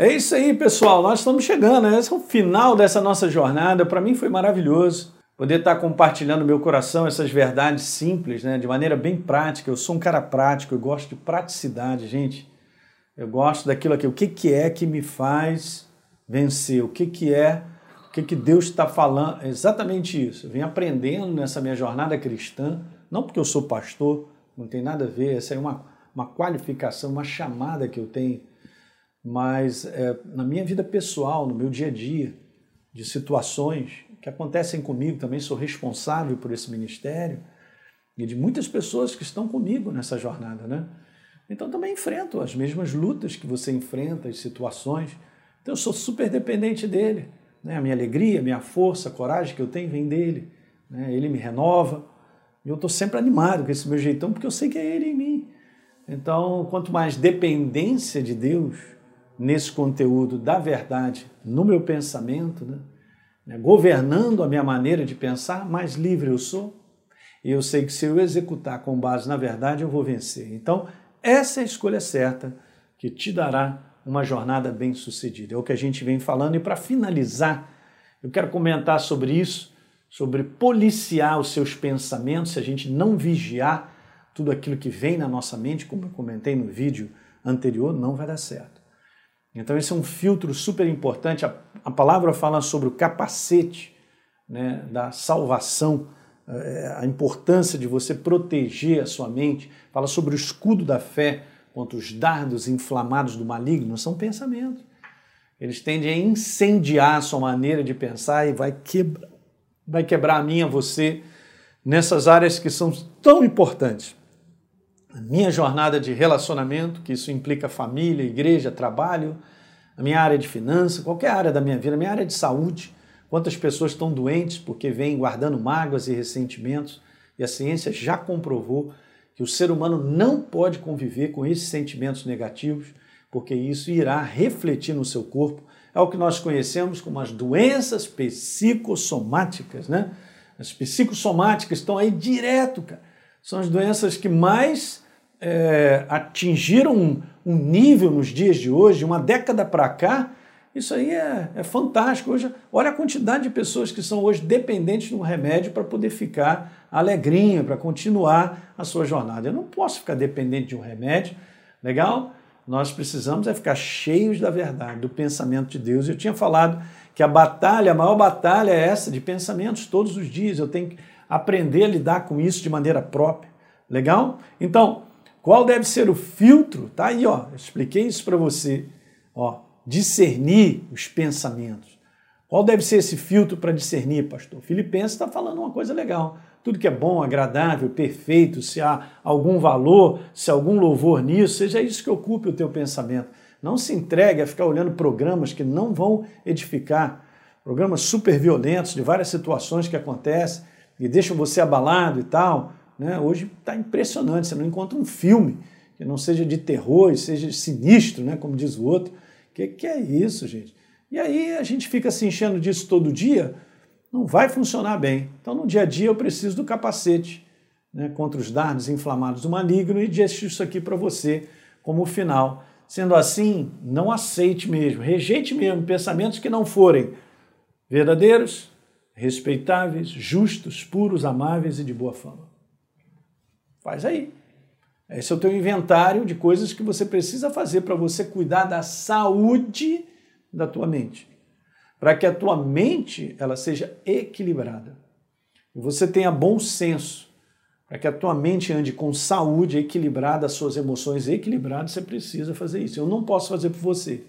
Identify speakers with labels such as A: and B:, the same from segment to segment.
A: É isso aí, pessoal. Nós estamos chegando. Né? Esse é o final dessa nossa jornada. Para mim foi maravilhoso poder estar compartilhando meu coração essas verdades simples, né? de maneira bem prática. Eu sou um cara prático, eu gosto de praticidade, gente. Eu gosto daquilo aqui. O que, que é que me faz vencer? O que, que é, o que, que Deus está falando? É exatamente isso. Eu venho aprendendo nessa minha jornada cristã, não porque eu sou pastor, não tem nada a ver, essa é uma, uma qualificação, uma chamada que eu tenho mas é, na minha vida pessoal, no meu dia a dia, de situações que acontecem comigo, também sou responsável por esse ministério e de muitas pessoas que estão comigo nessa jornada, né? Então também enfrento as mesmas lutas que você enfrenta, as situações. Então eu sou super dependente dele. Né? A minha alegria, a minha força, a coragem que eu tenho vem dele. Né? Ele me renova. E eu estou sempre animado com esse meu jeitão, porque eu sei que é ele em mim. Então, quanto mais dependência de Deus, nesse conteúdo da verdade no meu pensamento, né? né? governando a minha maneira de pensar, mais livre eu sou. E eu sei que se eu executar com base na verdade, eu vou vencer. Então, essa é a escolha certa que te dará uma jornada bem sucedida. É o que a gente vem falando. E para finalizar, eu quero comentar sobre isso, sobre policiar os seus pensamentos, se a gente não vigiar tudo aquilo que vem na nossa mente, como eu comentei no vídeo anterior, não vai dar certo. Então, esse é um filtro super importante. A, a palavra fala sobre o capacete né, da salvação, é, a importância de você proteger a sua mente. Fala sobre o escudo da fé contra os dardos inflamados do maligno. São pensamentos. Eles tendem a incendiar a sua maneira de pensar e vai vai quebrar a minha, você, nessas áreas que são tão importantes a minha jornada de relacionamento, que isso implica família, igreja, trabalho, a minha área de finanças, qualquer área da minha vida, a minha área de saúde, quantas pessoas estão doentes porque vêm guardando mágoas e ressentimentos, e a ciência já comprovou que o ser humano não pode conviver com esses sentimentos negativos, porque isso irá refletir no seu corpo. É o que nós conhecemos como as doenças psicossomáticas, né? As psicossomáticas estão aí direto, cara. São as doenças que mais é, atingiram um, um, nível nos dias de hoje, uma década para cá, isso aí é, é, fantástico. Hoje, olha a quantidade de pessoas que são hoje dependentes de um remédio para poder ficar alegrinha, para continuar a sua jornada. Eu não posso ficar dependente de um remédio, legal? Nós precisamos é ficar cheios da verdade, do pensamento de Deus. Eu tinha falado que a batalha, a maior batalha é essa de pensamentos todos os dias. Eu tenho que aprender a lidar com isso de maneira própria. Legal? Então, qual deve ser o filtro? Tá aí, ó. expliquei isso para você. Ó, discernir os pensamentos. Qual deve ser esse filtro para discernir, pastor? Filipenses está falando uma coisa legal. Tudo que é bom, agradável, perfeito, se há algum valor, se há algum louvor nisso, seja isso que ocupe o teu pensamento. Não se entregue a ficar olhando programas que não vão edificar, programas super violentos de várias situações que acontecem e deixam você abalado e tal. Né? Hoje está impressionante, você não encontra um filme que não seja de terror seja sinistro, né? como diz o outro. O que, que é isso, gente? E aí a gente fica se enchendo disso todo dia, não vai funcionar bem. Então, no dia a dia, eu preciso do capacete né, contra os dardos inflamados do maligno e deixo isso aqui para você como final. Sendo assim, não aceite mesmo, rejeite mesmo pensamentos que não forem verdadeiros, respeitáveis, justos, puros, amáveis e de boa fama. Faz aí. Esse é o teu inventário de coisas que você precisa fazer para você cuidar da saúde da tua mente. Para que a tua mente ela seja equilibrada. E você tenha bom senso. Para que a tua mente ande com saúde equilibrada, as suas emoções equilibradas, você precisa fazer isso. Eu não posso fazer por você.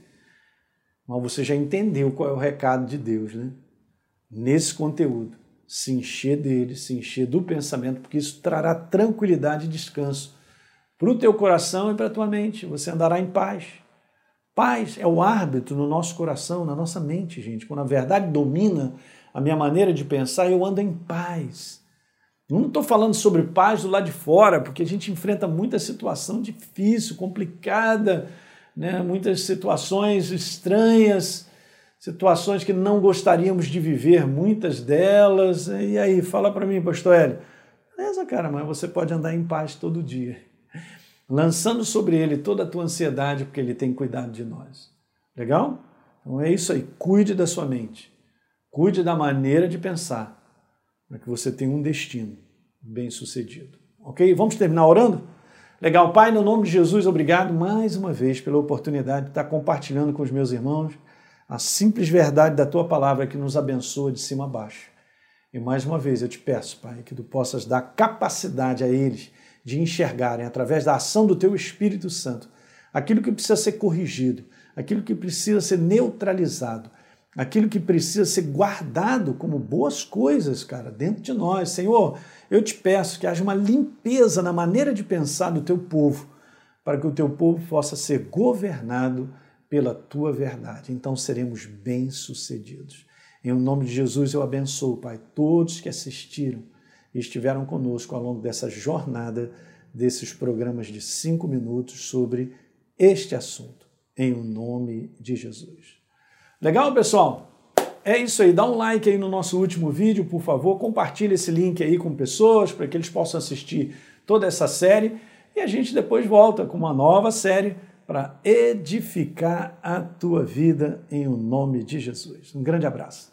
A: Mas você já entendeu qual é o recado de Deus, né? Nesse conteúdo se encher dele, se encher do pensamento, porque isso trará tranquilidade e descanso para o teu coração e para a tua mente. Você andará em paz. Paz é o árbitro no nosso coração, na nossa mente, gente. Quando a verdade domina a minha maneira de pensar, eu ando em paz. Não estou falando sobre paz do lado de fora, porque a gente enfrenta muita situação difícil, complicada, né? muitas situações estranhas situações que não gostaríamos de viver, muitas delas. E aí, fala para mim, pastor Hélio. Beleza, cara, mas você pode andar em paz todo dia, lançando sobre ele toda a tua ansiedade, porque ele tem cuidado de nós. Legal? Então é isso aí. Cuide da sua mente. Cuide da maneira de pensar para que você tenha um destino bem sucedido. Ok? Vamos terminar orando? Legal, Pai, no nome de Jesus, obrigado mais uma vez pela oportunidade de estar compartilhando com os meus irmãos a simples verdade da tua palavra que nos abençoa de cima a baixo. E mais uma vez eu te peço, Pai, que tu possas dar capacidade a eles de enxergarem, através da ação do teu Espírito Santo, aquilo que precisa ser corrigido, aquilo que precisa ser neutralizado, aquilo que precisa ser guardado como boas coisas, cara, dentro de nós. Senhor, eu te peço que haja uma limpeza na maneira de pensar do teu povo, para que o teu povo possa ser governado pela tua verdade. Então seremos bem-sucedidos. Em nome de Jesus eu abençoo, Pai, todos que assistiram e estiveram conosco ao longo dessa jornada desses programas de cinco minutos sobre este assunto, em o nome de Jesus. Legal, pessoal? É isso aí, dá um like aí no nosso último vídeo, por favor, compartilhe esse link aí com pessoas para que eles possam assistir toda essa série e a gente depois volta com uma nova série para edificar a tua vida em o nome de Jesus. Um grande abraço.